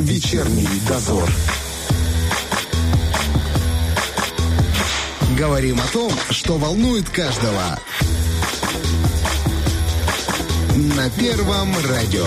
Вечерний дозор. Говорим о том, что волнует каждого. На Первом радио.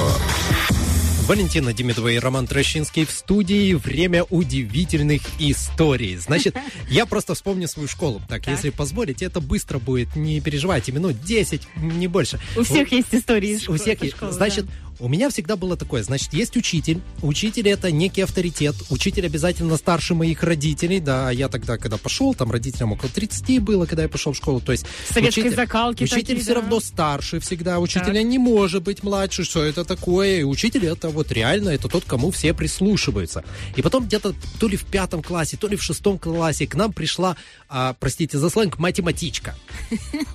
Валентина Демидова и Роман Трощинский в студии. Время удивительных историй. Значит, я просто вспомню свою школу. Так, Так. если позволите, это быстро будет. Не переживайте, минут 10, не больше. У всех есть истории из У школы. всех со есть. школы, Значит, да. У меня всегда было такое. Значит, есть учитель. Учитель это некий авторитет. Учитель обязательно старше моих родителей. Да, я тогда, когда пошел, там родителям около 30 было, когда я пошел в школу. То есть Советской учитель- закалки Учитель такие, все да. равно старше всегда. Учителя Так. не может быть младше. Что это такое? И учитель это вот реально, это тот, кому все прислушиваются. И потом где-то то ли в пятом классе, то ли в шестом классе к нам пришла, а, простите за сленг, математичка.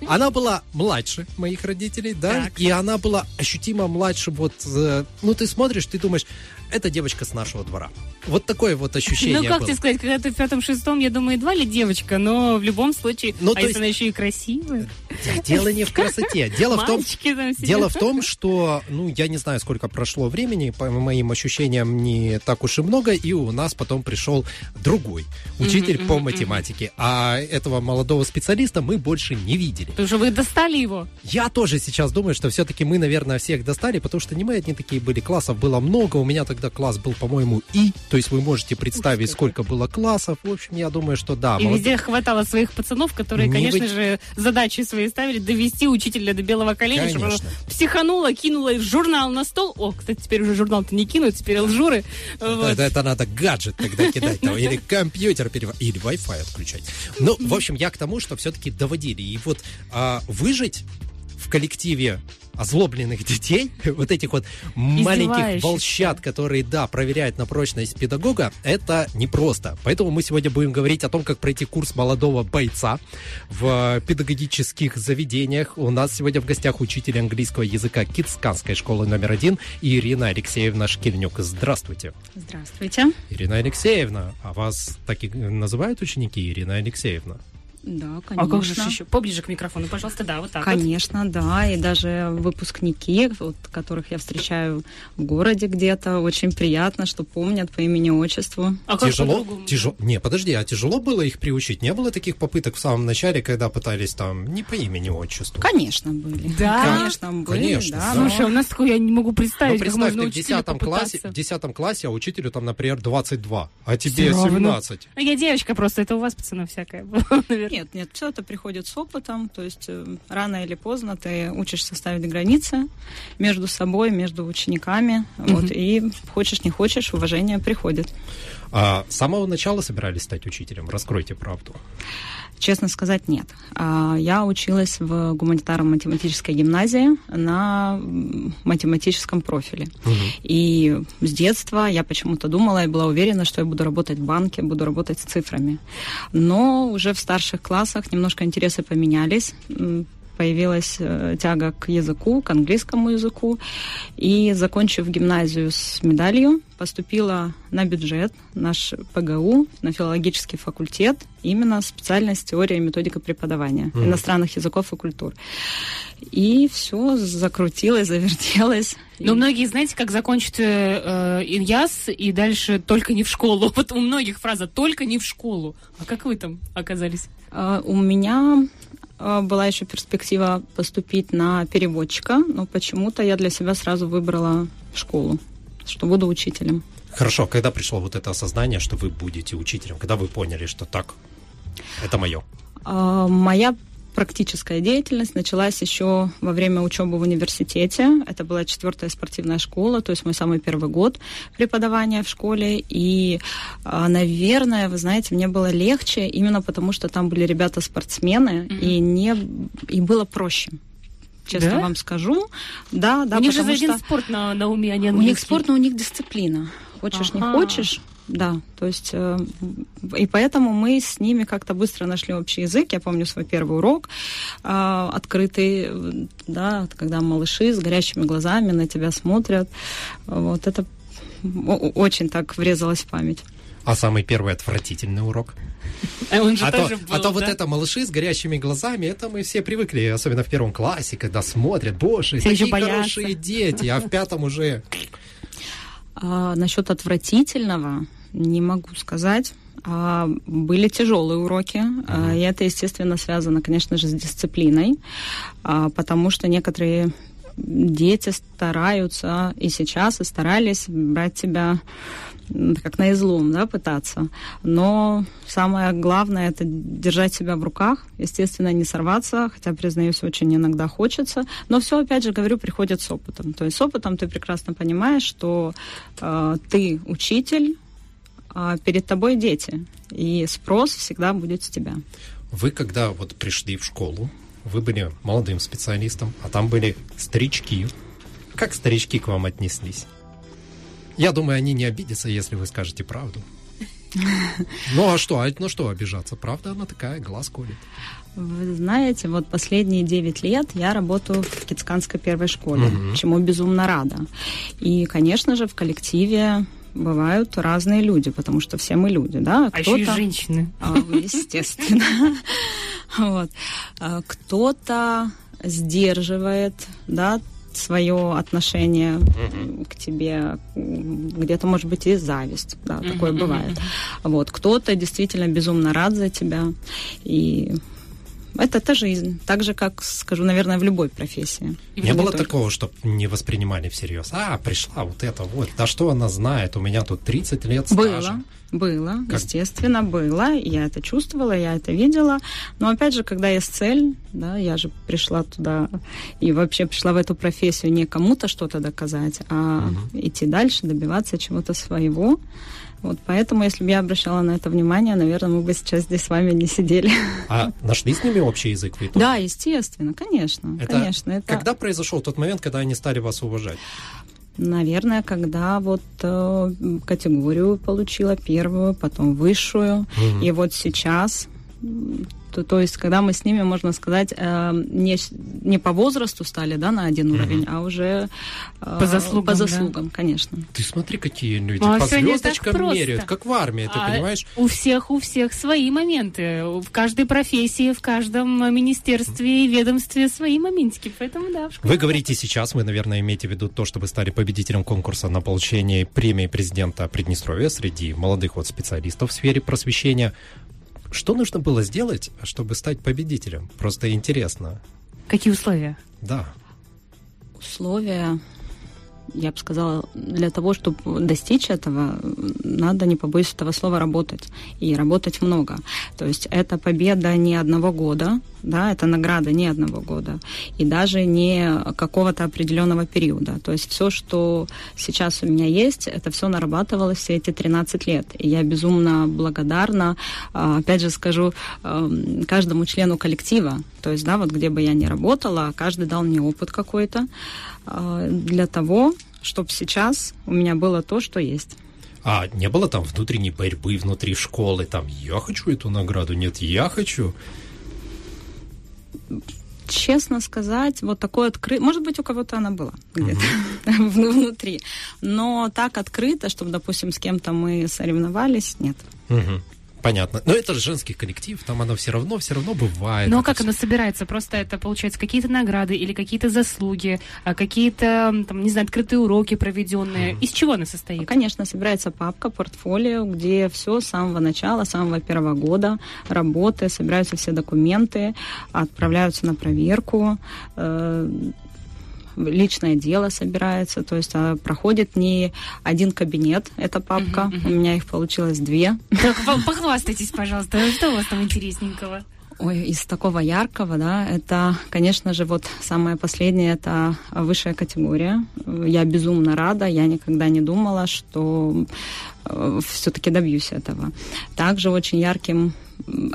Она была младше моих родителей, да, Так. и она была ощутимо младше. Вот, э, ну ты смотришь, ты думаешь, это девочка с нашего двора. Вот такое вот ощущение Ну, как было. тебе сказать, когда ты в пятом-шестом, я думаю, едва ли девочка, но в любом случае, Ну, а то если есть- она еще и красивая? Дело не в красоте. Дело в том. Дело в том, что, ну, я не знаю, сколько прошло времени, по моим ощущениям, не так уж и много, и у нас потом пришел другой учитель по математике. А этого молодого специалиста мы больше не видели. Потому что вы достали его. Я тоже сейчас думаю, что все-таки мы, наверное, всех достали, потому что не мы одни такие были. Классов было много. У меня тогда класс был, по-моему, И. То есть вы можете представить, сколько было классов. В общем, я думаю, что да. И молод- везде хватало своих пацанов, которые, Не конечно вы- же, задачи свои ставили довести учителя до белого коленя, чтобы Конечно. она психанула, кинула журнал на стол. О, кстати, теперь уже журнал-то не кинут, теперь лжуры. Это, Вот. это- это надо гаджет тогда кидать, там, или компьютер или Wi-Fi отключать. Ну, в общем, я к тому, что все-таки доводили. И вот а, выжить в коллективе озлобленных детей, вот этих вот маленьких волчат, которые, да, проверяют на прочность педагога, это непросто. Поэтому мы сегодня будем говорить о том, как пройти курс молодого бойца в педагогических заведениях. У нас сегодня в гостях учитель английского языка Китсканской школы номер один Ирина Алексеевна Шкильнюк. Здравствуйте. Здравствуйте. Ирина Алексеевна, а вас так и называют ученики Ирина Алексеевна? Да, конечно. А как же еще? Поближе к микрофону, пожалуйста, да, вот так вот. Конечно, да, и даже выпускники, вот, которых я встречаю в городе где-то, очень приятно, что помнят по имени-отчеству. А как тяжело? Тяжело? Не, подожди, а тяжело было их приучить? Не было таких попыток в самом начале, когда пытались там не по имени, отчеству? Конечно, были. Да? Конечно, были, Конечно, да. да. Слушай, у нас такое я не могу Ну, представить, как представь, можно ты в учителю 10 классе, в 10 классе, а учителю там, например, 22, а тебе равно. 17. Ну, Я девочка просто, это у вас, пацанов, всякое было, наверное. Нет, нет, все это приходит с опытом, то есть э, рано или поздно ты учишься ставить границы между собой, между учениками, вот, и хочешь не хочешь, уважение приходит. А с самого начала собирались стать учителем? Раскройте правду. Честно сказать, нет. А, Я училась в гуманитарно-математической гимназии на математическом профиле. И с детства я почему-то думала и была уверена, что я буду работать в банке, буду работать с цифрами. Но уже в старших классах немножко интересы поменялись. Появилась э, тяга к языку, к английскому языку. И, закончив гимназию с медалью, поступила на бюджет, наш ПГУ, на филологический факультет, именно специальность теория и методика преподавания Мгм. иностранных языков и культур. И все закрутилось, завертелось. Но И- многие, знаете, как закончат э, э, иньяс и дальше только не в школу. Вот у многих фраза «только не в школу». А как вы там оказались? А, У меня была еще перспектива поступить на переводчика, но почему-то я для себя сразу выбрала школу, что буду учителем. Хорошо, когда пришло вот это осознание, что вы будете учителем? Когда вы поняли, что так, это мое? А, Моя практическая деятельность началась еще во время учебы в университете. Это была четвертая спортивная школа, то есть мой самый первый год преподавания в школе. И, а, наверное, вы знаете, мне было легче именно потому, что там были ребята-спортсмены, Мгм. и, не, и было проще. Честно Да? вам скажу. Да, да, у них же один что спорт на, на уме, а не у них английский. спорт, но у них дисциплина. Хочешь, Ага. не хочешь, да. То есть, э, и поэтому мы с ними как-то быстро нашли общий язык. Я помню свой первый урок э, открытый, да, когда малыши с горящими глазами на тебя смотрят. Вот это очень так врезалось в память. А самый первый отвратительный урок? А он же А то, тоже был, а то вот это малыши с горящими глазами, это мы все привыкли, особенно в первом классе, когда смотрят, боже, Все такие еще боятся. хорошие дети, а в пятом уже... А, насчет отвратительного не могу сказать. А, были тяжелые уроки, uh-huh. и это, естественно, связано, конечно же, с дисциплиной, а, потому что некоторые дети стараются и сейчас, и старались брать тебя как на излом, да, пытаться. Но самое главное это держать себя в руках, естественно, не сорваться, хотя, признаюсь, очень иногда хочется. Но все, опять же, говорю, приходит с опытом. То есть с опытом ты прекрасно понимаешь, что э, ты учитель, а перед тобой дети, и спрос всегда будет с тебя. Вы когда вот пришли в школу, вы были молодым специалистом, а там были старички. Как старички к вам отнеслись? Я думаю, они не обидятся, если вы скажете правду. Ну а что, а, ну что обижаться? Правда, она такая, глаз колет. Вы знаете, вот последние 9 лет я работаю в Кицканской первой школе, угу. чему безумно рада. И, конечно же, в коллективе бывают разные люди, потому что все мы люди, да? А еще и женщины. А, естественно. Вот. А, кто-то сдерживает, да, свое отношение mm-hmm. к тебе, где-то, может быть, и зависть, да, mm-hmm. такое бывает. Вот, кто-то действительно безумно рад за тебя, и это та жизнь, так же, как, скажу, наверное, в любой профессии. И не было только. такого, чтобы не воспринимали всерьез. А, пришла вот это вот, да что она знает, у меня тут 30 лет стажа. Было. Было, как? естественно, было. Я это чувствовала, я это видела. Но опять же, когда есть цель, да, я же пришла туда и вообще пришла в эту профессию не кому-то что-то доказать, а угу. идти дальше, добиваться чего-то своего. Вот поэтому, если бы я обращала на это внимание, наверное, мы бы сейчас здесь с вами не сидели. А нашли с ними общий язык в итоге? Да, естественно, конечно. Это конечно это... Когда произошел тот момент, когда они стали вас уважать? Наверное, когда вот э, категорию получила первую, потом высшую, угу. и вот сейчас то, то есть, когда мы с ними, можно сказать, э, не, не по возрасту стали, да, на один уровень, mm-hmm. а уже э, по заслугам, по заслугам да. конечно. Ты смотри, какие люди а по звездочкам меряют, как в армии, ты а понимаешь? У всех, у всех свои моменты. В каждой профессии, в каждом министерстве и ведомстве свои моментики, поэтому да. Вы говорите сейчас, вы, наверное, имеете в виду то, что вы стали победителем конкурса на получение премии президента Приднестровья среди молодых вот специалистов в сфере просвещения. Что нужно было сделать, чтобы стать победителем? Просто интересно. Какие условия? Да. Условия я бы сказала, для того, чтобы достичь этого, надо, не побоюсь этого слова, работать. И работать много. То есть это победа не одного года, да, это награда не одного года, и даже не какого-то определенного периода. То есть все, что сейчас у меня есть, это все нарабатывалось все эти 13 лет. И я безумно благодарна, а, опять же скажу, эм, каждому члену коллектива. То есть, да, вот где бы я ни работала, каждый дал мне опыт какой-то а, для того, чтобы сейчас у меня было то, что есть. А не было там внутренней борьбы внутри школы, там я хочу эту награду, нет, я хочу. Честно сказать, вот такое открытое, может быть, у кого-то она была где-то uh-huh. внутри, но так открыто, чтобы, допустим, с кем-то мы соревновались, нет. Uh-huh. Понятно. Но это же женский коллектив, там оно все равно, все равно бывает. Но как все. оно собирается? Просто это, получается, какие-то награды или какие-то заслуги, а какие-то, там, не знаю, открытые уроки проведенные. Mm. Из чего она состоит? Конечно, собирается папка, портфолио, где все с самого начала, с самого первого года работы, собираются все документы, отправляются на проверку э, личное дело собирается, то есть а, проходит не один кабинет, эта папка, uh-huh, uh-huh. у меня их получилось две. Так, похвастайтесь, пожалуйста, что у вас там интересненького? Ой, из такого яркого, да, это, конечно же, вот самое последнее, это высшая категория. Я безумно рада, я никогда не думала, что э, все-таки добьюсь этого. Также очень ярким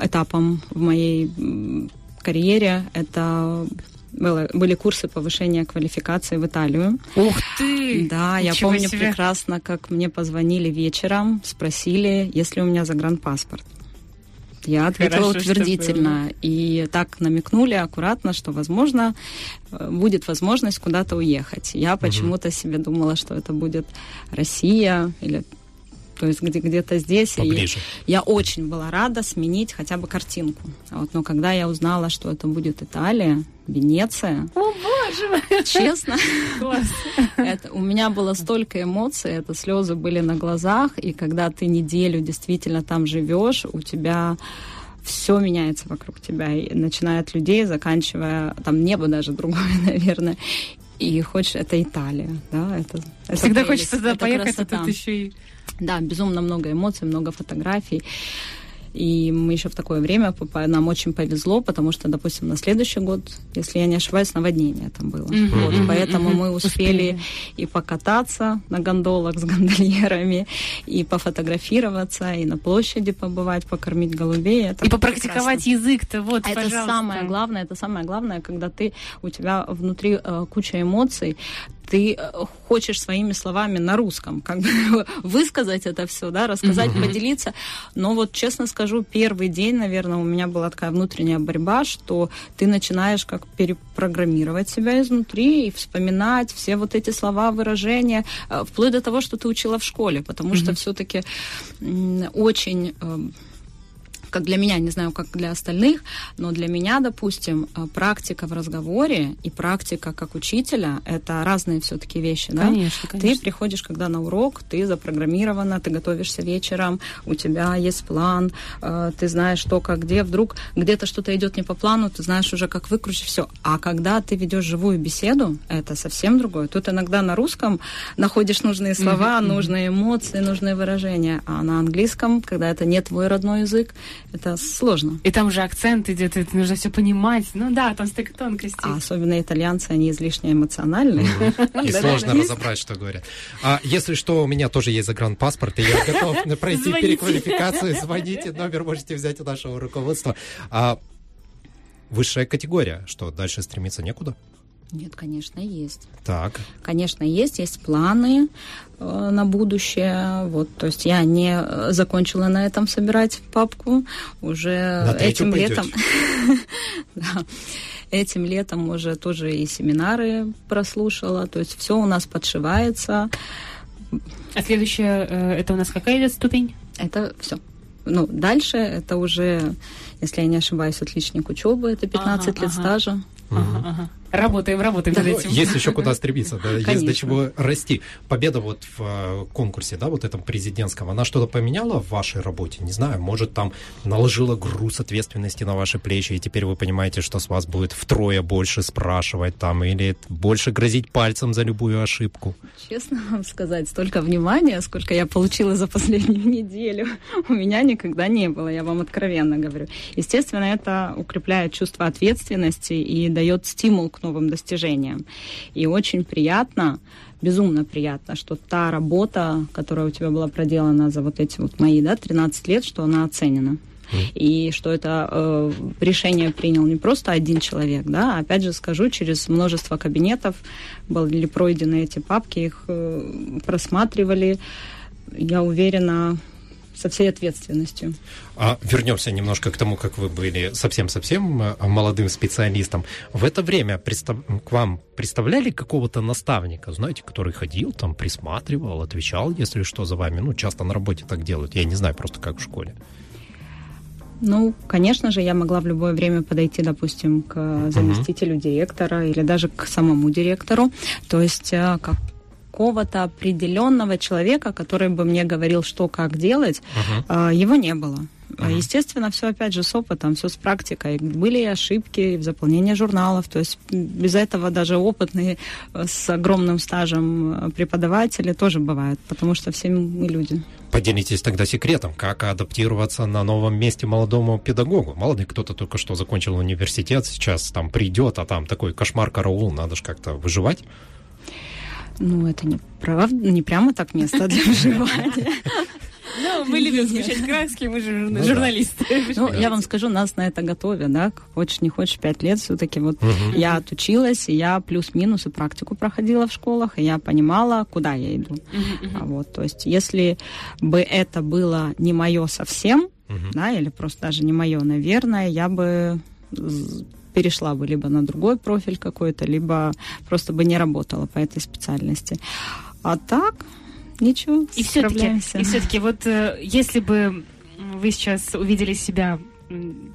этапом в моей карьере это было, были курсы повышения квалификации в Италию. Ух ты! Да, я помню себе. прекрасно, как мне позвонили вечером, спросили, есть ли у меня загранпаспорт. Я ответила Хорошо, утвердительно. И так намекнули аккуратно, что, возможно, э, будет возможность куда-то уехать. Я почему-то себе думала, что это будет Россия или то есть где- где-то здесь. И Поближе. я очень была рада сменить хотя бы картинку. Вот, но когда я узнала, что это будет Италия, Венеция, О, боже мой! честно, это, у меня было столько эмоций, это слезы были на глазах, и когда ты неделю действительно там живешь, у тебя все меняется вокруг тебя, и начиная от людей, заканчивая там небо даже другое, наверное. И хочешь, это Италия, да, это, это Всегда прелесть, хочется туда это поехать, а красота. тут еще и... Да, безумно много эмоций, много фотографий. И мы еще в такое время. Нам очень повезло, потому что, допустим, на следующий год, если я не ошибаюсь, наводнение там было. Мгм, Вот, мгм, поэтому мгм. мы успели, Успели. и покататься на гондолах с гондольерами, и пофотографироваться, и на площади побывать, покормить голубей. Это И попрактиковать язык-то, вот, А Это пожалуйста. самое главное, это самое главное, когда ты у тебя внутри э, куча эмоций, ты э, хочешь своими словами на русском как бы высказать это все, да, рассказать, поделиться. Но вот честно скажу, первый день, наверное, у меня была такая внутренняя борьба, что ты начинаешь как перепрограммировать себя изнутри и вспоминать все вот эти слова, выражения, э, вплоть до того, что ты учила в школе, потому что все-таки очень э, как для меня, не знаю, как для остальных, но для меня, допустим, э, практика в разговоре и практика как учителя — это разные все-таки вещи, да? Конечно, Ты конечно. приходишь, когда на урок, ты запрограммирована, ты готовишься вечером, у тебя есть план, э, ты знаешь, что, как, где. Вдруг где-то что-то идет не по плану, ты знаешь уже, как выкрутить все. А когда ты ведешь живую беседу, это совсем другое. Тут иногда на русском находишь нужные слова, нужные эмоции, нужные выражения, а на английском, когда это не твой родной язык, это сложно. И там же акцент идет, это нужно все понимать. Ну да, там столько тонкостей. А особенно итальянцы, они излишне эмоциональные. И сложно разобрать, что говорят. А если что, у меня тоже есть загранпаспорт, и я готов пройти переквалификацию. Звоните, номер можете взять у нашего руководства. А высшая категория, что дальше стремиться некуда? Нет, конечно, есть. Так, Конечно, есть, есть планы э, на будущее. Вот, то есть я не э, закончила на этом собирать папку. Уже На этим пойдете. летом. Да. Этим летом уже тоже и семинары прослушала. То есть все у нас подшивается. А следующая, э, это у нас какая идет ступень? Это все. Ну, дальше это уже, если я не ошибаюсь, отличник учебы, это 15 Ага, лет ага. стажа. Ага, ага. Работаем, работаем над этим. есть еще куда стремиться, да, есть до Конечно. чего расти. Победа вот в э, конкурсе, да, вот этом президентском, она что-то поменяла в вашей работе? Не знаю, может, там наложила груз ответственности на ваши плечи, и теперь вы понимаете, что с вас будет втрое больше спрашивать там, или больше грозить пальцем за любую ошибку. Честно вам сказать, столько внимания, сколько я получила за последнюю неделю, у меня никогда не было, я вам откровенно говорю. Естественно, это укрепляет чувство ответственности и дает стимул к новым достижениям. И очень приятно, безумно приятно, что та работа, которая у тебя была проделана за вот эти вот мои, да, 13 лет, что она оценена. И что это э, решение принял не просто один человек, да, а опять же скажу, через множество кабинетов были пройдены эти папки, их э, просматривали, я уверена, со всей ответственностью. А вернемся немножко к тому, как вы были совсем-совсем э, молодым специалистом. В это время пристав- к вам представляли какого-то наставника, знаете, который ходил, там, присматривал, отвечал, если что, за вами? Ну, часто на работе так делают. Я не знаю просто, как в школе. Ну, конечно же, я могла в любое время подойти, допустим, к заместителю директора или даже к самому директору. То есть э, какого-то определенного человека, который бы мне говорил, что как делать, э, его не было. А, Естественно, все опять же с опытом, все с практикой. Были и ошибки в заполнении журналов. То есть без этого даже опытные э, с огромным стажем э, преподаватели тоже бывают, потому что все мы люди. Поделитесь тогда секретом, как адаптироваться на новом месте молодому педагогу. Мало ли кто-то только что закончил университет, сейчас там придет, а там такой кошмар караул, надо же как-то выживать. Ну, это не, прав... не прямо так место для выживания. Ну, мы любим сгущать краски, мы же Ну да. журналисты. Ну, я вам скажу, нас на это готовят, да, хочешь не хочешь, пять лет все-таки вот Мгм. я отучилась, и я плюс-минус и практику проходила в школах, и я понимала, куда я иду. А вот, то есть, если бы это было не мое совсем, Мгм. да, или просто даже не мое, наверное, я бы перешла бы либо на другой профиль какой-то, либо просто бы не работала по этой специальности. А так, ничего, И все-таки, и все-таки, вот э, если бы вы сейчас увидели себя,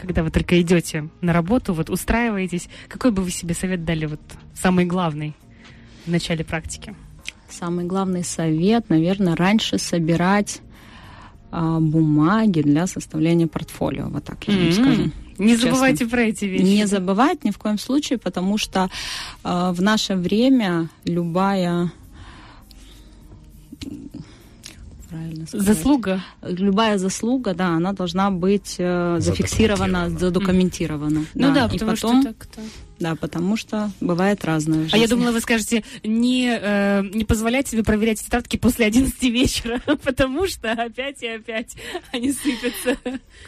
когда вы только идете на работу, вот устраиваетесь, какой бы вы себе совет дали, вот самый главный в начале практики? Самый главный совет, наверное, раньше собирать а, бумаги для составления портфолио. Вот так я вам М, скажу. Не Честно. забывайте про эти вещи. Не забывать ни в коем случае, потому что э, в наше время любая правильно сказать? Заслуга. любая заслуга, да, она должна быть э, зафиксирована, Задокументирована. задокументирована. Ну да, и потому потом, что так-то. Да, потому что бывает разное. в А я думала, вы скажете, не, э, не позволять себе проверять тетрадки после 11 вечера, потому что опять и опять они сыпятся.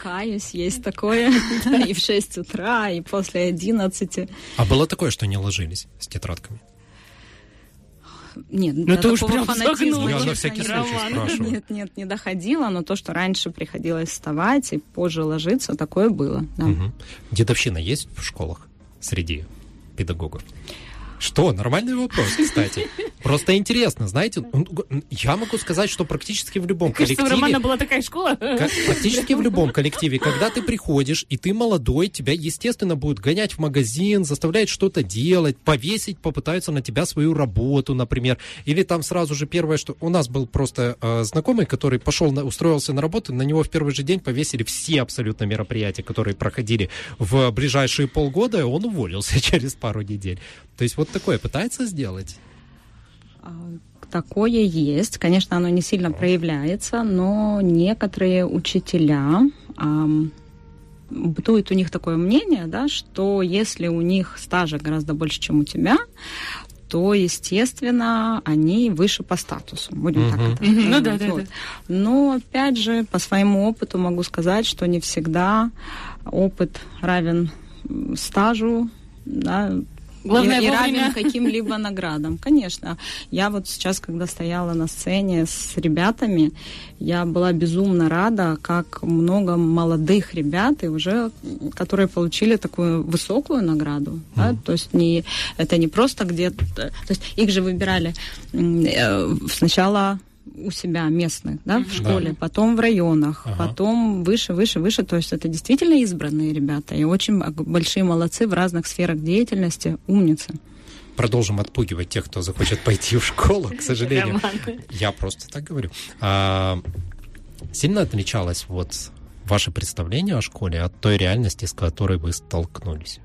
каюсь, есть такое, и в 6 утра, и после 11. А было такое, что не ложились с тетрадками? Нет, Ну, это уж прям фанатизма, загнуло. Я на всякий случай спрашиваю. Нет, нет, не доходило, но то, что раньше приходилось вставать и позже ложиться, такое было. Да. Мгм. Дедовщина есть в школах среди педагогов? Что? Нормальный вопрос, кстати. Просто интересно, знаете, ну, я могу сказать, что практически в любом Кажется, у коллективе... Романа была такая школа. Практически в любом коллективе, когда ты приходишь, и ты молодой, тебя, естественно, будут гонять в магазин, заставлять что-то делать, повесить, попытаются на тебя свою работу, например. Или там сразу же первое, что... У нас был просто э, знакомый, который пошел, на- устроился на работу, на него в первый же день повесили все абсолютно мероприятия, которые проходили в ближайшие полгода, и он уволился через пару недель. То есть вот такое пытается сделать? А, Такое есть. Конечно, оно не сильно проявляется, но некоторые учителя бытует у них такое мнение, да, что если у них стажа гораздо больше, чем у тебя, то, естественно, они выше по статусу. Будем так это. Ну да, да, Вот. да. Но, опять же, по своему опыту могу сказать, что не всегда опыт равен стажу, да, Главное и, и равен каким-либо наградам. Конечно. Я вот сейчас, когда стояла на сцене с ребятами, я была безумно рада, как много молодых ребят, и уже, которые получили такую высокую награду. да. То есть не, это не просто где-то... То есть их же выбирали э, сначала у себя местных, да, в школе, Да. потом в районах, Ага. потом выше, выше, выше. То есть это действительно избранные ребята и очень большие молодцы в разных сферах деятельности, умницы. Продолжим отпугивать тех, кто захочет пойти в школу, к сожалению. Я просто так говорю. А, сильно отличалось вот ваше представление о школе от той реальности, с которой вы столкнулись?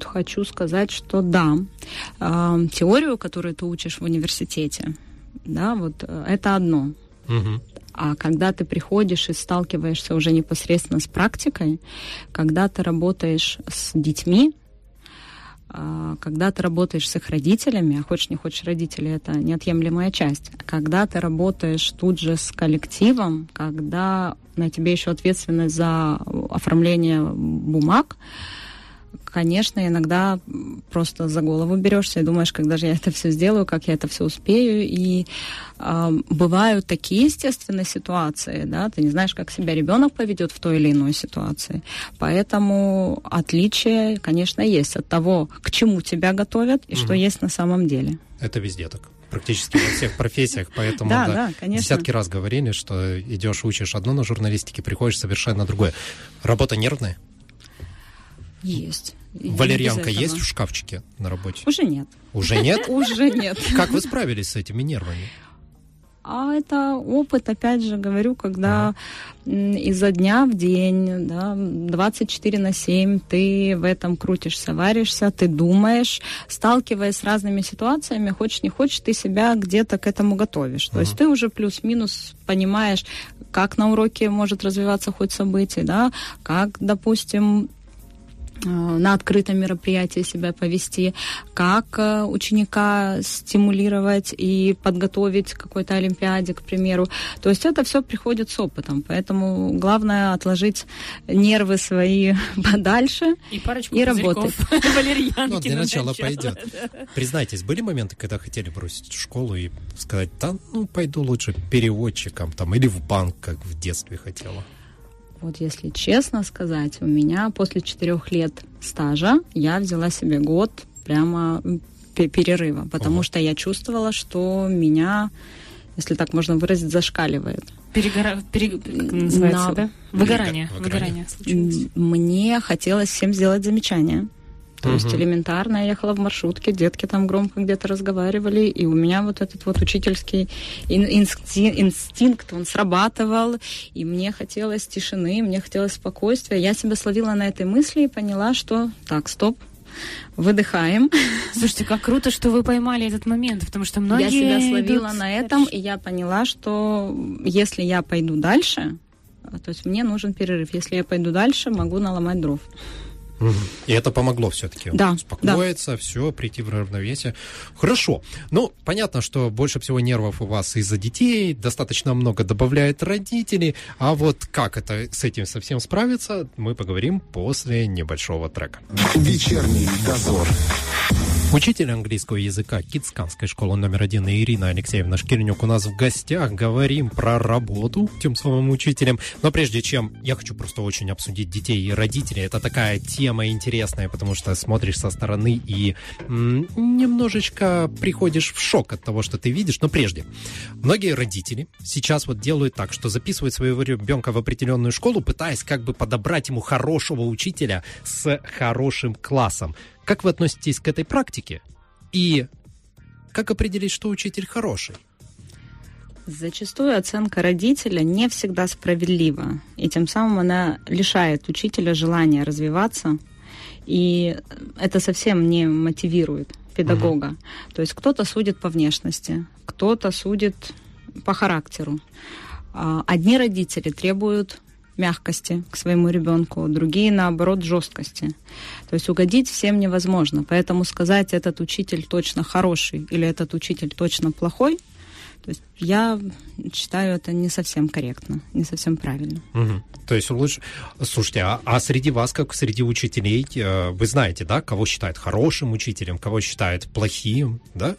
Хочу сказать, что да, а, теорию, которую ты учишь в университете, да, вот э, это одно. Мгм. А когда ты приходишь и сталкиваешься уже непосредственно с практикой, когда ты работаешь с детьми, а, когда ты работаешь с их родителями, а хочешь не хочешь родители, это неотъемлемая часть. Когда ты работаешь тут же с коллективом, когда на тебе еще ответственность за оформление бумаг, конечно, иногда просто за голову берешься и думаешь, когда же я это все сделаю, как я это все успею. И а, бывают такие, естественно, ситуации, да, ты не знаешь, как себя ребенок поведет в той или иной ситуации. Поэтому отличие, конечно, есть от того, к чему тебя готовят и что Мгм. есть на самом деле. Это везде так. Практически во всех профессиях, поэтому Да, да, да, конечно. десятки раз говорили, что идешь, учишь одно на журналистике, приходишь совершенно другое. Работа нервная? Есть. Валерьянка есть в шкафчике на работе? Уже нет. Уже нет? Уже нет. Как вы справились с этими нервами? А это опыт, опять же, говорю, когда м, изо дня в день, да, 24 на 7 ты в этом крутишься, варишься, ты думаешь, сталкиваясь с разными ситуациями, хочешь не хочешь, ты себя где-то к этому готовишь. То есть ты уже плюс-минус понимаешь, как на уроке может развиваться хоть событие, да, как, допустим, на открытом мероприятии себя повести, как э, ученика стимулировать и подготовить к какой-то олимпиаде, к примеру. То есть это все приходит с опытом, поэтому главное отложить нервы свои подальше. И парочку И валерьянки Ну, для на начала пойдет. Признайтесь, были моменты, когда хотели бросить школу и сказать, да, ну, пойду лучше переводчиком там или в банк, как в детстве хотела? Вот если честно сказать, у меня после четырех лет стажа я взяла себе год прямо перерыва, потому что я чувствовала, что меня, если так можно выразить, зашкаливает. Перегора... Пере... Как называется, На- да? Выгорание. Выгорание. Выгорание случилось. Мне хотелось всем сделать замечания. То есть Мгм. элементарно я ехала в маршрутке, детки там громко где-то разговаривали, и у меня вот этот вот учительский ин- инсти- инстинкт, он срабатывал, и мне хотелось тишины, мне хотелось спокойствия. Я себя словила на этой мысли и поняла, что так, стоп, выдыхаем. Слушайте, как круто, что вы поймали этот момент, потому что многие я себя словила идут на этом, и я поняла, что если я пойду дальше, то есть мне нужен перерыв. Если я пойду дальше, могу наломать дров. И это помогло все-таки Да, успокоиться, все, прийти в равновесие. Хорошо. Ну, понятно, что больше всего нервов у вас из-за детей, достаточно много добавляет родители. А вот как это с этим совсем справиться, мы поговорим после небольшого трека. Вечерний дозор. Учитель английского языка Китсканской школы номер один Ирина Алексеевна Шкирнюк у нас в гостях. Говорим про работу тем самым учителем. Но прежде чем, я хочу просто очень обсудить детей и родителей. Это такая тема интересная, потому что смотришь со стороны и немножечко приходишь в шок от того, что ты видишь. Но прежде, многие родители сейчас вот делают так, что записывают своего ребенка в определенную школу, пытаясь как бы подобрать ему хорошего учителя с хорошим классом. Как вы относитесь к этой практике? И как определить, что учитель хороший? Зачастую оценка родителя не всегда справедлива, и тем самым она лишает учителя желания развиваться, и это совсем не мотивирует педагога. То есть кто-то судит по внешности, кто-то судит по характеру. А, Одни родители требуют мягкости к своему ребенку, другие, наоборот, жесткости. То есть угодить всем невозможно. Поэтому сказать, этот учитель точно хороший или этот учитель точно плохой, то есть я считаю это не совсем корректно, не совсем правильно. Мгм. То есть лучше... Слушайте, а, а среди вас, как среди учителей, э, вы знаете, да, кого считают хорошим учителем, кого считают плохим, да?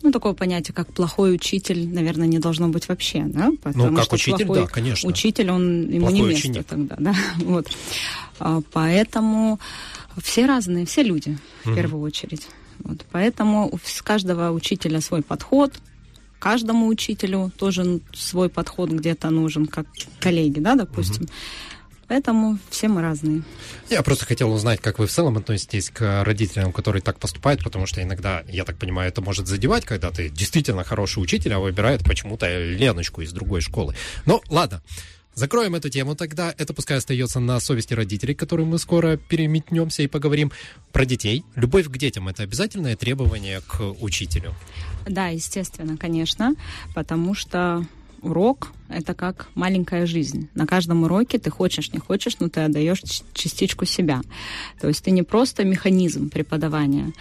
Ну, такого понятия, как плохой учитель, наверное, не должно быть вообще, да? Ну, как что учитель, плохой да, конечно. Учитель, он ему Плохой не место ученик. тогда, да. Вот. А, Поэтому все разные, все люди, в Мгм. первую очередь. Вот. Поэтому у каждого учителя свой подход, каждому учителю тоже свой подход где-то нужен, как коллеги, да, допустим. Поэтому все мы разные. Я просто хотел узнать, как вы в целом относитесь к родителям, которые так поступают, потому что иногда, я так понимаю, это может задевать, когда ты действительно хороший учитель, а выбирает почему-то Леночку из другой школы. Ну, ладно. Закроем эту тему тогда. Это пускай остается на совести родителей, к которым мы скоро переметнемся и поговорим про детей. Любовь к детям – это обязательное требование к учителю. Да, естественно, конечно, потому что урок — это как маленькая жизнь. На каждом уроке ты хочешь, не хочешь, но ты отдаешь частичку себя. То есть ты не просто механизм преподавания,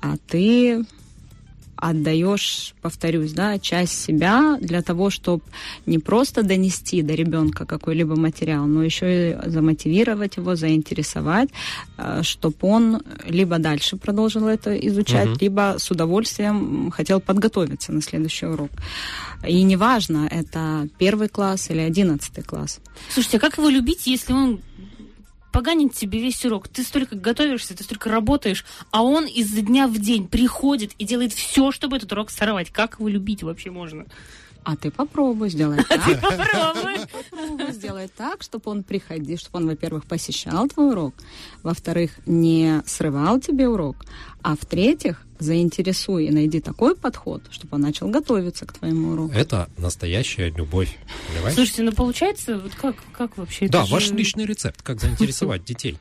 а ты отдаешь, повторюсь, да, часть себя для того, чтобы не просто донести до ребенка какой-либо материал, но еще и замотивировать его, заинтересовать, чтобы он либо дальше продолжил это изучать, Мгм. либо с удовольствием хотел подготовиться на следующий урок. И неважно, это первый класс или одиннадцатый класс. Слушайте, а как его любить, если он поганит тебе весь урок? Ты столько готовишься, ты столько работаешь, а он изо дня в день приходит и делает все, чтобы этот урок сорвать. Как его любить вообще можно? А ты попробуй сделать так. Попробуй. Попробуй сделать так, чтобы он приходил, чтобы он, во-первых, посещал твой урок, во-вторых, не срывал тебе урок, а в-третьих, заинтересуй и найди такой подход, чтобы он начал готовиться к твоему уроку. Это настоящая любовь. Слушайте, ну получается, вот как, как вообще? Да, Это ваш же- личный рецепт, как заинтересовать детей.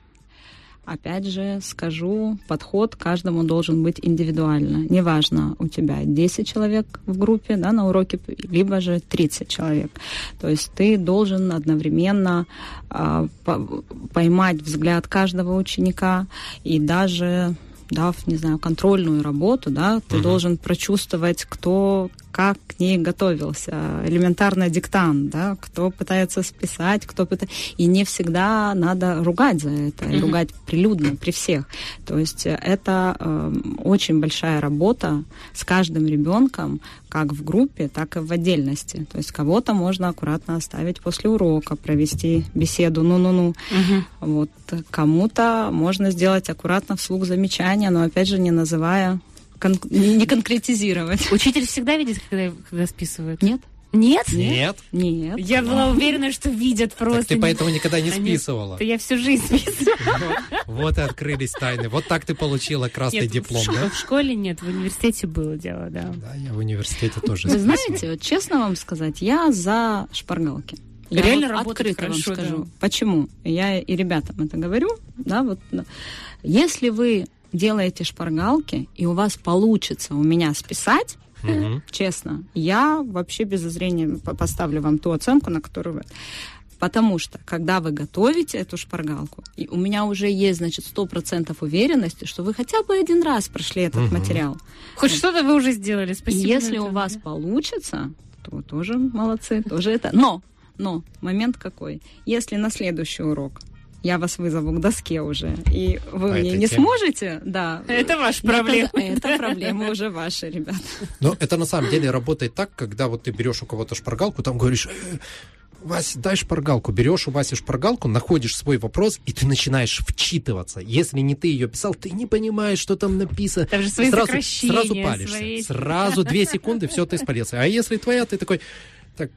Опять же, скажу, подход каждому должен быть индивидуально. Неважно, у тебя 10 человек в группе да, на уроке, либо же 30 человек. То есть ты должен одновременно по- поймать взгляд каждого ученика и даже дав, не знаю, контрольную работу, да, ты Мгм. должен прочувствовать, кто как к ней готовился. Элементарно диктант, да, кто пытается списать, кто пытается... И не всегда надо ругать за это, Мгм. ругать прилюдно при всех. То есть э, это эм, очень большая работа с каждым ребенком, как в группе, так и в отдельности. То есть кого-то можно аккуратно оставить после урока, провести беседу, ну-ну-ну. Вот э, кому-то можно сделать аккуратно вслух замечания, но опять же не называя кон- не конкретизировать. Учитель всегда видит, когда, когда списывают? Нет? Нет? Нет. Нет. Я была уверена, что видят просто. Так ты поэтому никогда не Они- списывала. Да я всю жизнь списывала. Вот и открылись тайны. Вот так ты получила красный Нет, диплом, да? в школе нет, в университете было дело, да. Да, я в университете тоже Вы знаете, вот честно вам сказать, я за шпаргалки. Я Реально вот открыто вам хорошо, скажу. да. Почему? Я и ребятам это говорю. Да, вот. Если вы делаете шпаргалки, и у вас получится у меня списать, Мгм. честно, я вообще без зазрения по- поставлю вам ту оценку, на которую вы... Потому что, когда вы готовите эту шпаргалку, и у меня уже есть, значит, 100% уверенности, что вы хотя бы один раз прошли этот Мгм. материал. Хоть что-то вы уже сделали, И спасибо. если за у вас да. получится, то тоже молодцы, тоже это. Но, но, момент какой? Если на следующий урок я вас вызову к доске уже, и вы По мне не теме. сможете, да. Это ваша проблема. тогда Это проблема уже ваша, ребят. Но это на самом деле работает так, когда вот ты берешь у кого-то шпаргалку, там говоришь, «Э, Вася, дай шпаргалку. Берешь у Васи шпаргалку, находишь свой вопрос, и ты начинаешь вчитываться. Если не ты ее писал, ты не понимаешь, что там написано. Там же свои сразу, сразу палишься. свои- Сразу две секунды, все, ты спалился. А если твоя, ты такой... Так,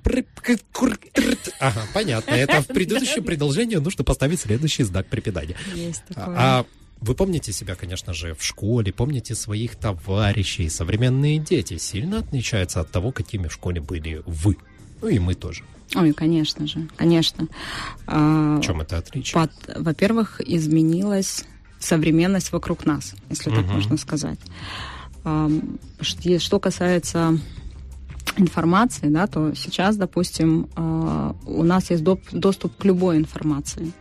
ага, понятно. Это в предыдущем предложении нужно поставить следующий знак препинания. Есть такое. А, а вы помните себя, конечно же, в школе, помните своих товарищей. Современные дети сильно отличаются от того, какими в школе были вы. Ну и мы тоже. Ой, конечно же, конечно. А, В чем это отличие? во-первых, изменилась современность вокруг нас, если так Мгм. можно сказать. Что касается информации, да, то сейчас, допустим, а, у нас есть доп- доступ к любой информации.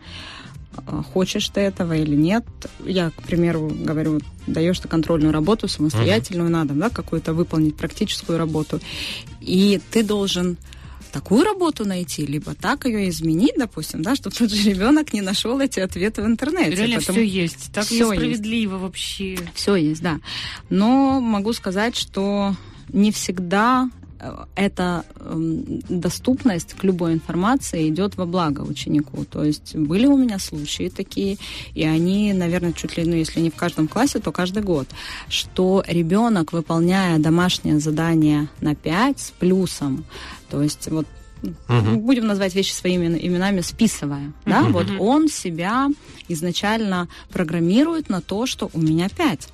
А, Хочешь ты этого или нет? Я, к примеру, говорю, даешь ты контрольную работу самостоятельную, надо, да, какую-то выполнить практическую работу, и ты должен такую работу найти, либо так ее изменить, допустим, да, чтобы тот же ребенок не нашел эти ответы в интернете. Реально потому- все есть. Так Всё несправедливо вообще. все есть, да. Но могу сказать, что не всегда э, эта эм, доступность к любой информации идет во благо ученику. То есть были у меня случаи такие, и они, наверное, чуть ли, ну, если не в каждом классе, то каждый год, что ребенок, выполняя домашнее задание на 5 с плюсом, то есть вот Мгм. будем назвать вещи своими именами, списывая, да, Мгм. вот он себя изначально программирует на то, что у меня 5.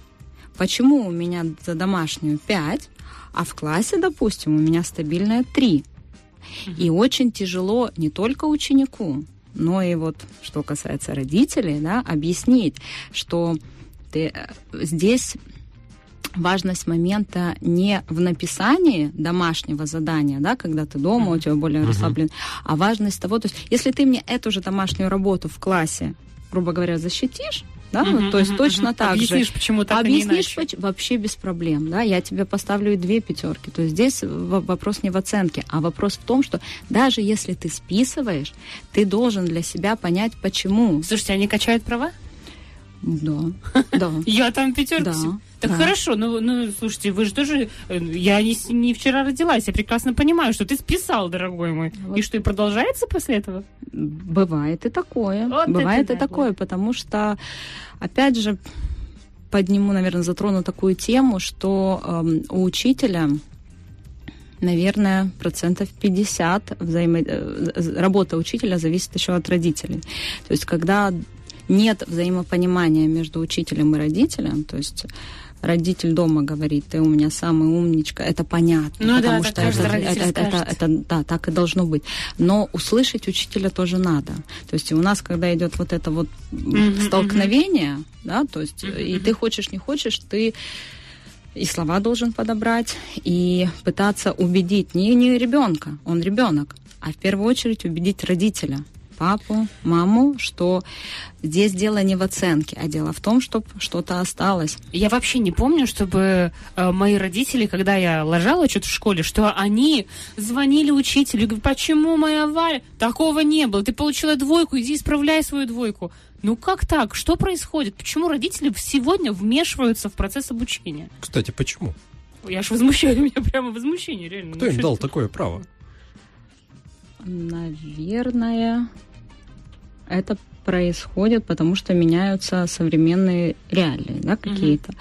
Почему у меня за домашнюю 5, а в классе, допустим, у меня стабильная 3? И очень тяжело не только ученику, но и вот, что касается родителей, да, объяснить, что ты, э, здесь важность момента не в написании домашнего задания, да, когда ты дома, у тебя более Мгм. расслаблен, а важность того, то есть если ты мне эту же домашнюю работу в классе, грубо говоря, защитишь, да, ну, Мгм, то есть мгм, точно мгм. так же. Объяснишь, почему так, а Объяснишь иначе. поч- вообще без проблем, да, я тебе поставлю и две пятерки. То есть здесь вопрос не в оценке, а вопрос в том, что даже если ты списываешь, ты должен для себя понять, почему. Слушайте, они качают права? Да, да. Я там пятерку. Да. Так да. хорошо, ну, ну, слушайте, вы же тоже... э, Я не, не вчера родилась, я прекрасно понимаю, что ты списал, дорогой мой. Вот. И что, и продолжается после этого? Бывает и такое. Вот Бывает это и да, такое, вот. потому что, опять же, подниму, наверное, затрону такую тему, что эм, у учителя, наверное, процентов 50 взаимо... э, работа учителя зависит еще от родителей. То есть, когда нет взаимопонимания между учителем и родителем, то есть родитель дома говорит, ты у меня самый умничка, это понятно, Ну да, потому так что это, это, это, скажет. это, да, так и должно быть. Но услышать учителя тоже надо. То есть у нас, когда идет вот это вот Мгм, столкновение, да, то есть Мгм, и ты хочешь, не хочешь, ты и слова должен подобрать, и пытаться убедить не, не ребенка, он ребенок, а в первую очередь убедить родителя, папу, маму, что здесь дело не в оценке, а дело в том, чтобы что-то осталось. Я вообще не помню, чтобы э, мои родители, когда я ложала что-то в школе, что они звонили учителю и говорят, почему моя Валя? Такого не было. Ты получила двойку, иди исправляй свою двойку. Ну как так? Что происходит? Почему родители сегодня вмешиваются в процесс обучения? Кстати, почему? Я аж возмущаю, у меня прямо возмущение, реально. Кто Ну, им дал это? такое право? Наверное, это происходит, потому что меняются современные реалии, да, какие-то,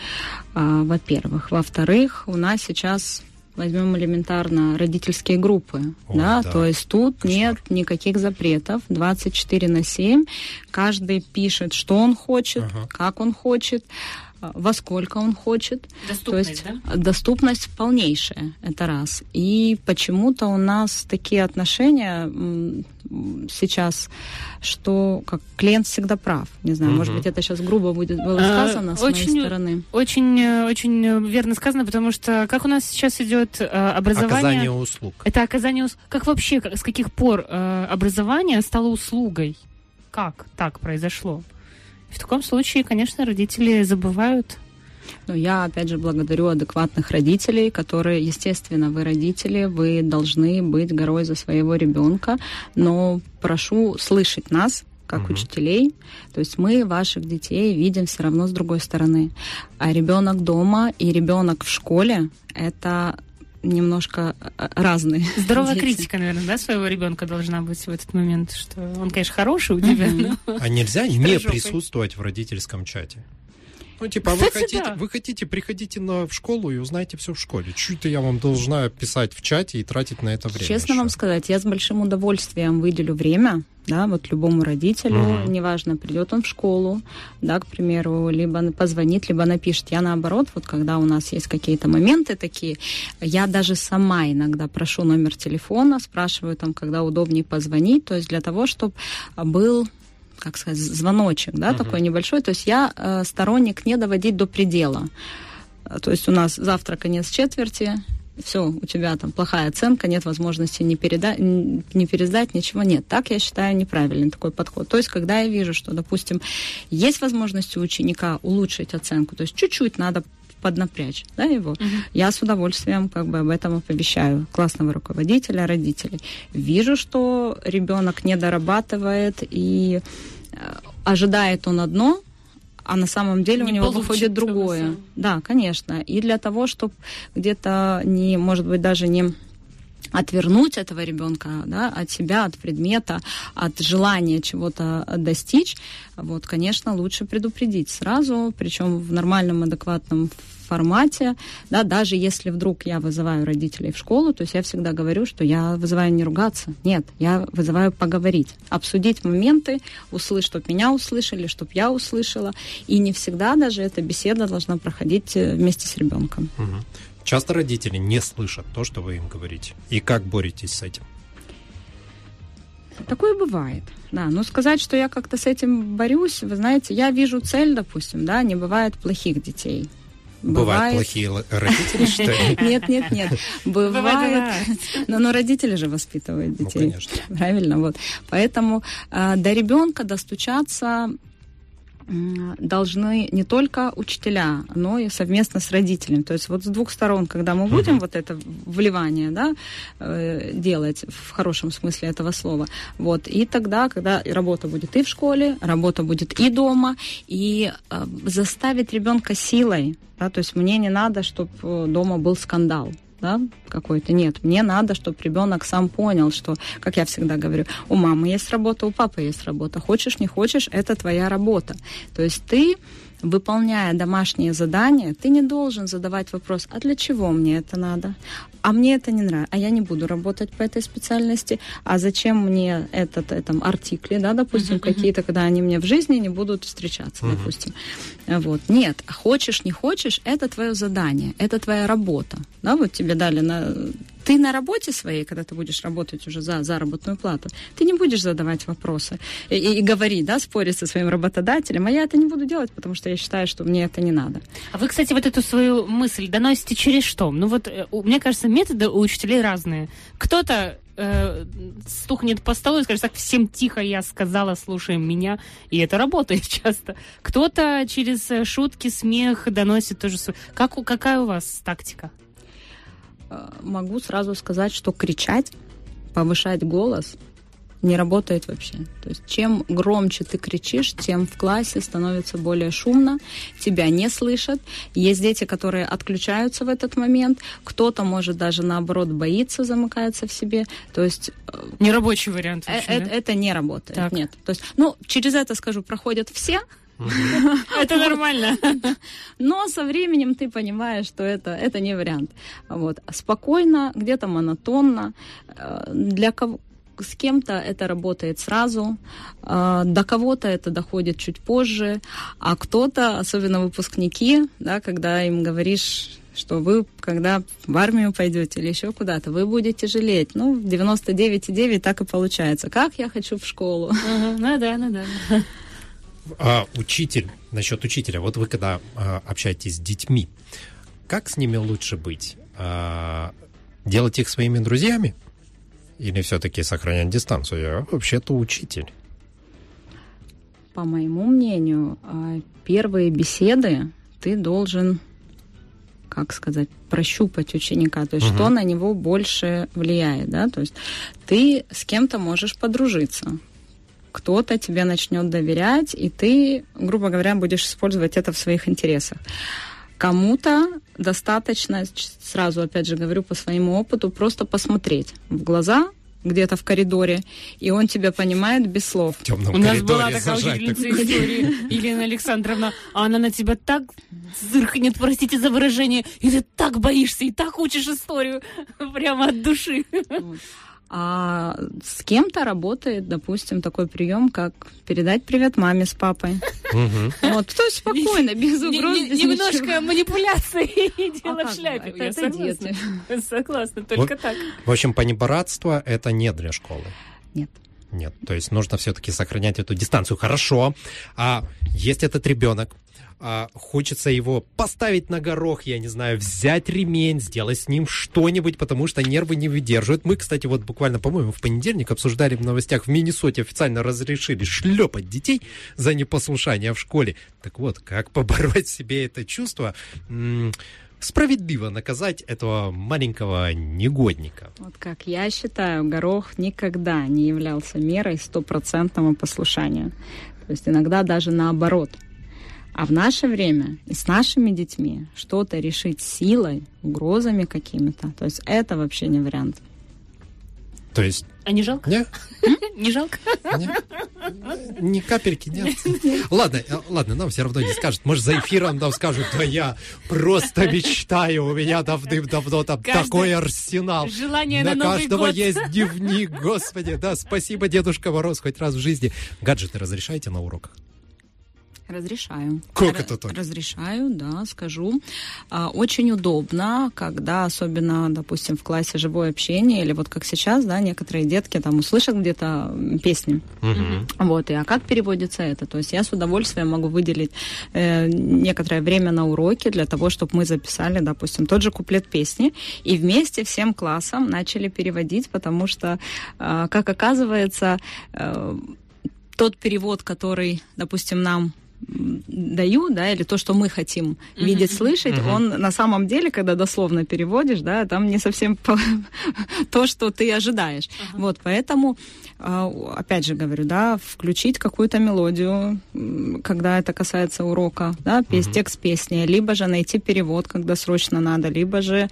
а, во-первых. Во-вторых, у нас сейчас возьмем элементарно родительские группы, Ой, да, да. то есть тут Кошмар. нет никаких запретов, 24 на 7, каждый пишет, что он хочет, Ага. как он хочет, во сколько он хочет. Доступность, То есть доступность полнейшая, это раз. И почему-то у нас такие отношения сейчас, что как клиент всегда прав. Не знаю, может Мгм. быть, это сейчас грубо будет было А, сказано с очень- моей стороны. Очень, э, очень э, верно сказано, потому что как у нас сейчас идет э, образование... Оказание услуг. Это оказание ус- Как вообще, как- с каких пор э, образование стало услугой? Как так произошло? В таком случае, конечно, родители забывают. Но я, опять же, благодарю адекватных родителей, которые, естественно, вы родители, вы должны быть горой за своего ребенка, но прошу слышать нас, как Мгм. учителей. То есть мы ваших детей видим все равно с другой стороны. А ребенок дома и ребенок в школе это немножко э, разные. Здоровая дети. критика, наверное, да, своего ребенка должна быть в этот момент, что он, конечно, хороший у тебя, но... А нельзя не присутствовать в родительском чате? Ну, типа, вы Кстати, хотите, да. вы хотите, приходите на, в школу и узнайте все в школе. Чуть-то я вам должна писать в чате и тратить на это время. Честно еще. вам сказать, я с большим удовольствием выделю время, да, вот любому родителю, Мгм. неважно, придет он в школу, да, к примеру, либо позвонит, либо напишет. Я наоборот, вот когда у нас есть какие-то моменты такие, я даже сама иногда прошу номер телефона, спрашиваю там, когда удобнее позвонить, то есть для того, чтобы был как сказать, звоночек, да, Мгм. такой небольшой. То есть я э, сторонник не доводить до предела. Э, То есть у нас завтра конец четверти, все, у тебя там плохая оценка, нет возможности не, переда- не пересдать, ничего нет. Так я считаю неправильный такой подход. То есть, когда я вижу, что, допустим, есть возможность у ученика улучшить оценку, то есть чуть-чуть надо поднапрячь да, его, я с удовольствием как бы об этом оповещаю классного руководителя, родителей. Вижу, что ребенок не дорабатывает и э, ожидает он одно, а на самом деле Не у него выходит другое. всё. Да, конечно. И для того, чтобы где-то не, может быть, даже не отвернуть этого ребенка да, от себя, от предмета, от желания чего-то достичь, вот, конечно, лучше предупредить сразу, причем в нормальном, адекватном формате, да, даже если вдруг я вызываю родителей в школу, то есть я всегда говорю, что я вызываю не ругаться, нет, я вызываю поговорить, обсудить моменты, услышать, чтобы меня услышали, чтобы я услышала, и не всегда даже эта беседа должна проходить э, вместе с ребенком. Мгм. Часто родители не слышат то, что вы им говорите. И как боретесь с этим? Такое бывает, да. Но сказать, что я как-то с этим борюсь, вы знаете, я вижу цель, допустим, да, не бывает плохих детей. Бывают плохие родители, что ли? Нет, нет, нет. Бывает. Но, но родители же воспитывают Ну, детей. конечно. Правильно, вот. Поэтому э, до ребенка достучаться должны не только учителя, но и совместно с родителями. То есть вот с двух сторон, когда мы будем вот это вливание да, э, делать в хорошем смысле этого слова, вот, и тогда, когда работа будет и в школе, работа будет и дома, и э, заставить ребенка силой, да, то есть мне не надо, чтобы дома был скандал, да, какой-то. Нет, мне надо, чтобы ребенок сам понял, что, как я всегда говорю, у мамы есть работа, у папы есть работа. Хочешь, не хочешь, это твоя работа. То есть ты выполняя домашние задания, ты не должен задавать вопрос, а для чего мне это надо? А мне это не нравится, а я не буду работать по этой специальности, а зачем мне этот, этом артикли, да, допустим, какие-то, когда они мне в жизни не будут встречаться, Мгм. допустим. Вот. Нет, хочешь, не хочешь, это твое задание, это твоя работа. Да, вот тебе дали на... Ты на работе своей, когда ты будешь работать уже за заработную плату, ты не будешь задавать вопросы и, и- и говорить, да, спорить со своим работодателем, а я это не буду делать, потому что я считаю, что мне это не надо. А вы, кстати, вот эту свою мысль доносите через что? Ну вот, э, мне кажется, методы у учителей разные. Кто-то э, стукнет по столу и скажет, так, всем тихо, я сказала, слушаем меня, и это работает часто. Кто-то через э, шутки, смех доносит тоже свой... Как, какая у вас тактика? Э, Могу сразу сказать, что кричать, повышать голос не работает вообще. То есть чем громче ты кричишь, тем в классе становится более шумно, тебя не слышат. Есть дети, которые отключаются в этот момент, кто-то может даже наоборот боится, замыкается в себе. То есть э, Нерабочий вариант. э- вообще, э- да? это не работает. Так. Нет. То есть, ну, через это скажу, проходят все, Это нормально. но со временем ты понимаешь, что это, это не вариант. Вот. Спокойно, где-то монотонно. Э, Для кого с кем-то это работает сразу, э, до кого-то это доходит чуть позже, а кто-то, особенно выпускники, да, когда им говоришь что вы, когда в армию пойдете или еще куда-то, вы будете жалеть. Ну, 99,9 так и получается. Как я хочу в школу. Ага, Ну да, ну да. А, учитель, насчет учителя. Вот вы когда а, общаетесь с детьми, как с ними лучше быть? А, делать их своими друзьями? Или все-таки сохранять дистанцию? Я вообще-то учитель. По моему мнению, а, первые беседы ты должен, как сказать, прощупать ученика, то есть Мгм. что на него больше влияет, да, то есть ты с кем-то можешь подружиться, кто-то тебе начнет доверять, и ты, грубо говоря, будешь использовать это в своих интересах. Кому-то достаточно, сразу опять же говорю по своему опыту, просто посмотреть в глаза где-то в коридоре, и он тебя понимает без слов. В темном У нас была такая учительница истории, Елена Александровна, а она на тебя так зыркнет, простите за выражение, и ты так боишься, и так учишь историю прямо от души. А с кем-то работает, допустим, такой прием, как передать привет маме с папой. Вот, то есть спокойно, без угроз, Немножко манипуляции и А дело в шляпе. это- Я согласна. Согласна, только так. В общем, понебратство — это не для школы. Нет. Нет, то есть нужно все-таки сохранять эту дистанцию. Хорошо. А есть этот ребенок, а, хочется его поставить на горох, я не знаю, взять ремень, сделать с ним что-нибудь, потому что нервы не выдерживают. Мы, кстати, вот буквально, по-моему, в понедельник обсуждали в новостях, в Миннесоте официально разрешили шлепать детей за непослушание в школе. Так вот, как побороть в себе это чувство? Справедливо наказать этого маленького негодника. Вот как я считаю, горох никогда не являлся мерой стопроцентного послушания. То есть иногда даже наоборот. А в наше время и с нашими детьми что-то решить силой, угрозами какими-то, то есть это вообще не вариант. То есть, А не жалко? не, Не жалко? ни капельки нет. Ладно, э, ладно, нам все равно не скажут. Может, за эфиром нам скажут, да я просто мечтаю, у меня давным-давно там Каждый- такой арсенал. Желание на На каждого год. есть дневник, господи, да, спасибо, Дедушка Мороз, хоть раз в жизни. Гаджеты разрешаете на уроках? Разрешаю. Как Р- это так? Разрешаю, да, скажу. А, Очень удобно, когда особенно, допустим, в классе живое общение, или вот как сейчас, да, некоторые детки там услышат где-то песни. Мгм. Вот, и а как переводится это? То есть я с удовольствием могу выделить э, некоторое время на уроке для того, чтобы мы записали, допустим, тот же куплет песни, и вместе всем классом начали переводить, потому что, э, как оказывается, э, тот перевод, который, допустим, нам м, дают, да, или то, что мы хотим видеть, слышать, Мгм. он на самом деле, когда дословно переводишь, да, там не совсем по- то, что ты ожидаешь. Вот, поэтому, а, опять же говорю, да, включить какую-то мелодию, когда это касается урока, да, пес- Мгм. текст песни, либо же найти перевод, когда срочно надо, либо же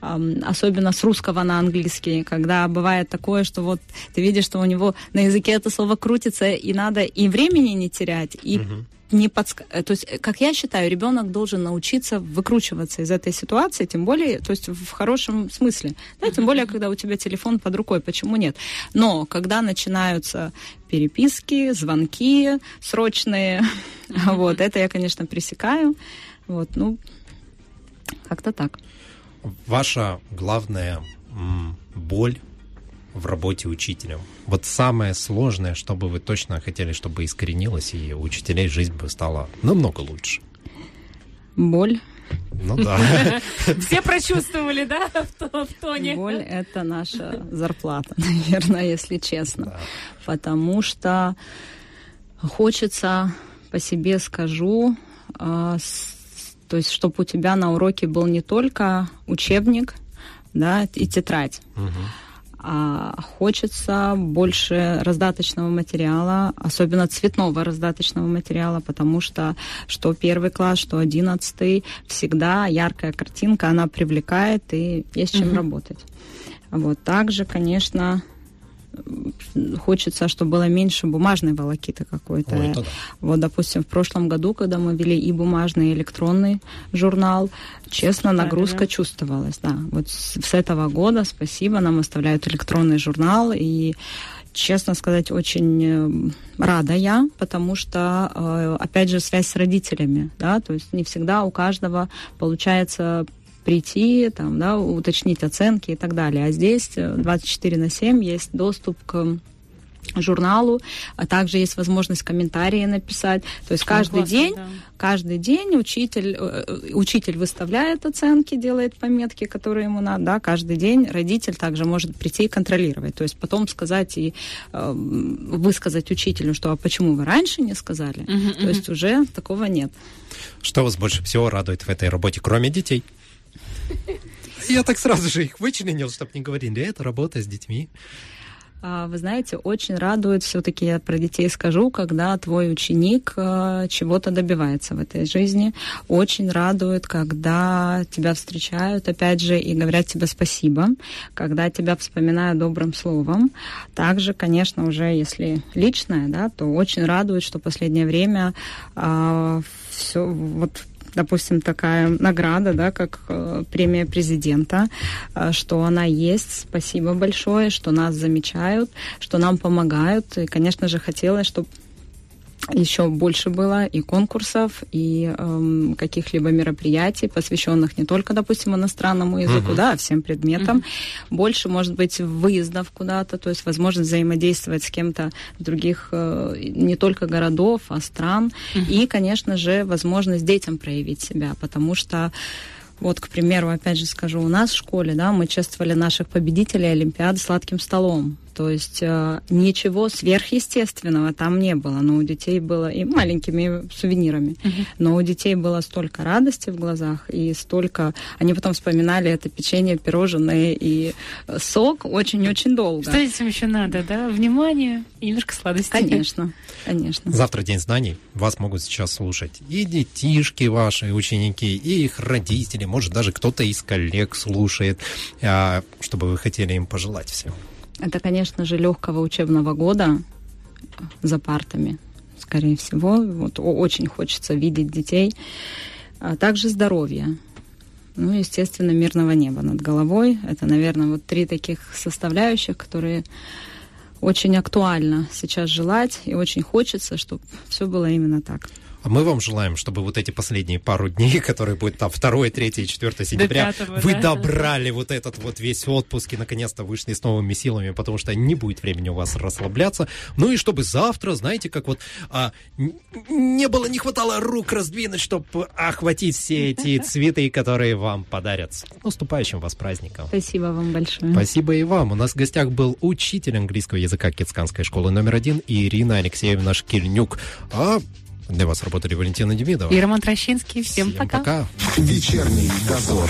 особенно с русского на английский, когда бывает такое, что вот ты видишь, что у него на языке это слово крутится, и надо и времени не терять, и Мгм. не подск... э, То есть, э, как я считаю, ребенок должен научиться выкручиваться из этой ситуации, тем более, то есть в хорошем смысле. Да, тем более, когда у тебя телефон под рукой, почему нет? Но когда начинаются переписки, звонки срочные, вот, это я, конечно, пресекаю. Вот, ну, как-то так. Ваша главная боль в работе учителем? Вот самое сложное, что бы вы точно хотели, чтобы искоренилось, и у учителей жизнь бы стала намного лучше. Боль. Ну да. Все прочувствовали, да, в, в тоне? Боль – это наша зарплата, наверное, если честно. Да. Потому что хочется, по себе скажу, а, с- то есть, чтобы у тебя на уроке был не только учебник, да, и тетрадь, Мгм. А хочется больше раздаточного материала, особенно цветного раздаточного материала, потому что что первый класс, что одиннадцатый, всегда яркая картинка, она привлекает и есть чем угу. работать. Вот также, конечно, хочется, чтобы было меньше бумажной волокиты какой-то. Ой, да. Вот, допустим, в прошлом году, когда мы вели и бумажный, и электронный журнал, честно, нагрузка чувствовалась, да. Вот с, с этого года, спасибо, нам оставляют электронный журнал, и честно сказать, очень э, рада я, потому что, э, опять же, связь с родителями, да, то есть не всегда у каждого получается прийти, там, да, уточнить оценки и так далее. А здесь 24 на 7 есть доступ к журналу, а также есть возможность комментарии написать. То есть каждый классно, день, да. каждый день учитель, э, учитель выставляет оценки, делает пометки, которые ему надо, да, каждый день родитель также может прийти и контролировать. То есть потом сказать и э, высказать учителю, что а почему вы раньше не сказали. Uh-huh, То uh-huh. есть уже такого нет. Что вас больше всего радует в этой работе, кроме детей? Я так сразу же их вычленил, чтобы не говорили, это работа с детьми. А, вы знаете, очень радует, все-таки я про детей скажу, когда твой ученик а, чего-то добивается в этой жизни. Очень радует, когда тебя встречают, опять же, и говорят тебе спасибо, когда тебя вспоминают добрым словом. Также, конечно, уже если личное, да, то очень радует, что в последнее время а, все вот допустим, такая награда, да, как э, премия президента, э, что она есть. Спасибо большое, что нас замечают, что нам помогают. И, конечно же, хотелось, чтобы еще больше было и конкурсов, и эм, каких-либо мероприятий, посвященных не только, допустим, иностранному языку, uh-huh. да, а всем предметам. Uh-huh. Больше, может быть, выездов куда-то, то есть возможность взаимодействовать с кем-то других, э, не только городов, а стран. Uh-huh. И, конечно же, возможность детям проявить себя, потому что вот, к примеру, опять же скажу, у нас в школе, да, мы чествовали наших победителей Олимпиады сладким столом. То есть э, ничего сверхъестественного там не было. Но у детей было и маленькими сувенирами. Uh-huh. Но у детей было столько радости в глазах и столько... Они потом вспоминали это печенье, пирожное и сок очень-очень долго. Что этим еще надо, да? Внимание и немножко сладости. Конечно, конечно. Завтра День знаний. Вас могут сейчас слушать и детишки ваши, ученики, и их родители. Может, даже кто-то из коллег слушает. А, чтобы вы хотели им пожелать всем. Это, конечно же, легкого учебного года за партами, скорее всего. Вот очень хочется видеть детей. А также здоровье. Ну, естественно, мирного неба над головой. Это, наверное, вот три таких составляющих, которые очень актуально сейчас желать, и очень хочется, чтобы все было именно так. А мы вам желаем, чтобы вот эти последние пару дней, которые будут там 2, 3, 4 сентября, 5, вы да? добрали вот этот вот весь отпуск и наконец-то вышли с новыми силами, потому что не будет времени у вас расслабляться. Ну и чтобы завтра, знаете, как вот а, не было, не хватало рук раздвинуть, чтобы охватить все эти цветы, которые вам подарят. С наступающим вас праздником. Спасибо вам большое. Спасибо и вам. У нас в гостях был учитель английского языка Китсканской школы номер один Ирина Алексеевна Шкильнюк. А для вас работали Валентина Демидова и Роман Трощинский. Всем, Всем пока. пока. Вечерний дозор.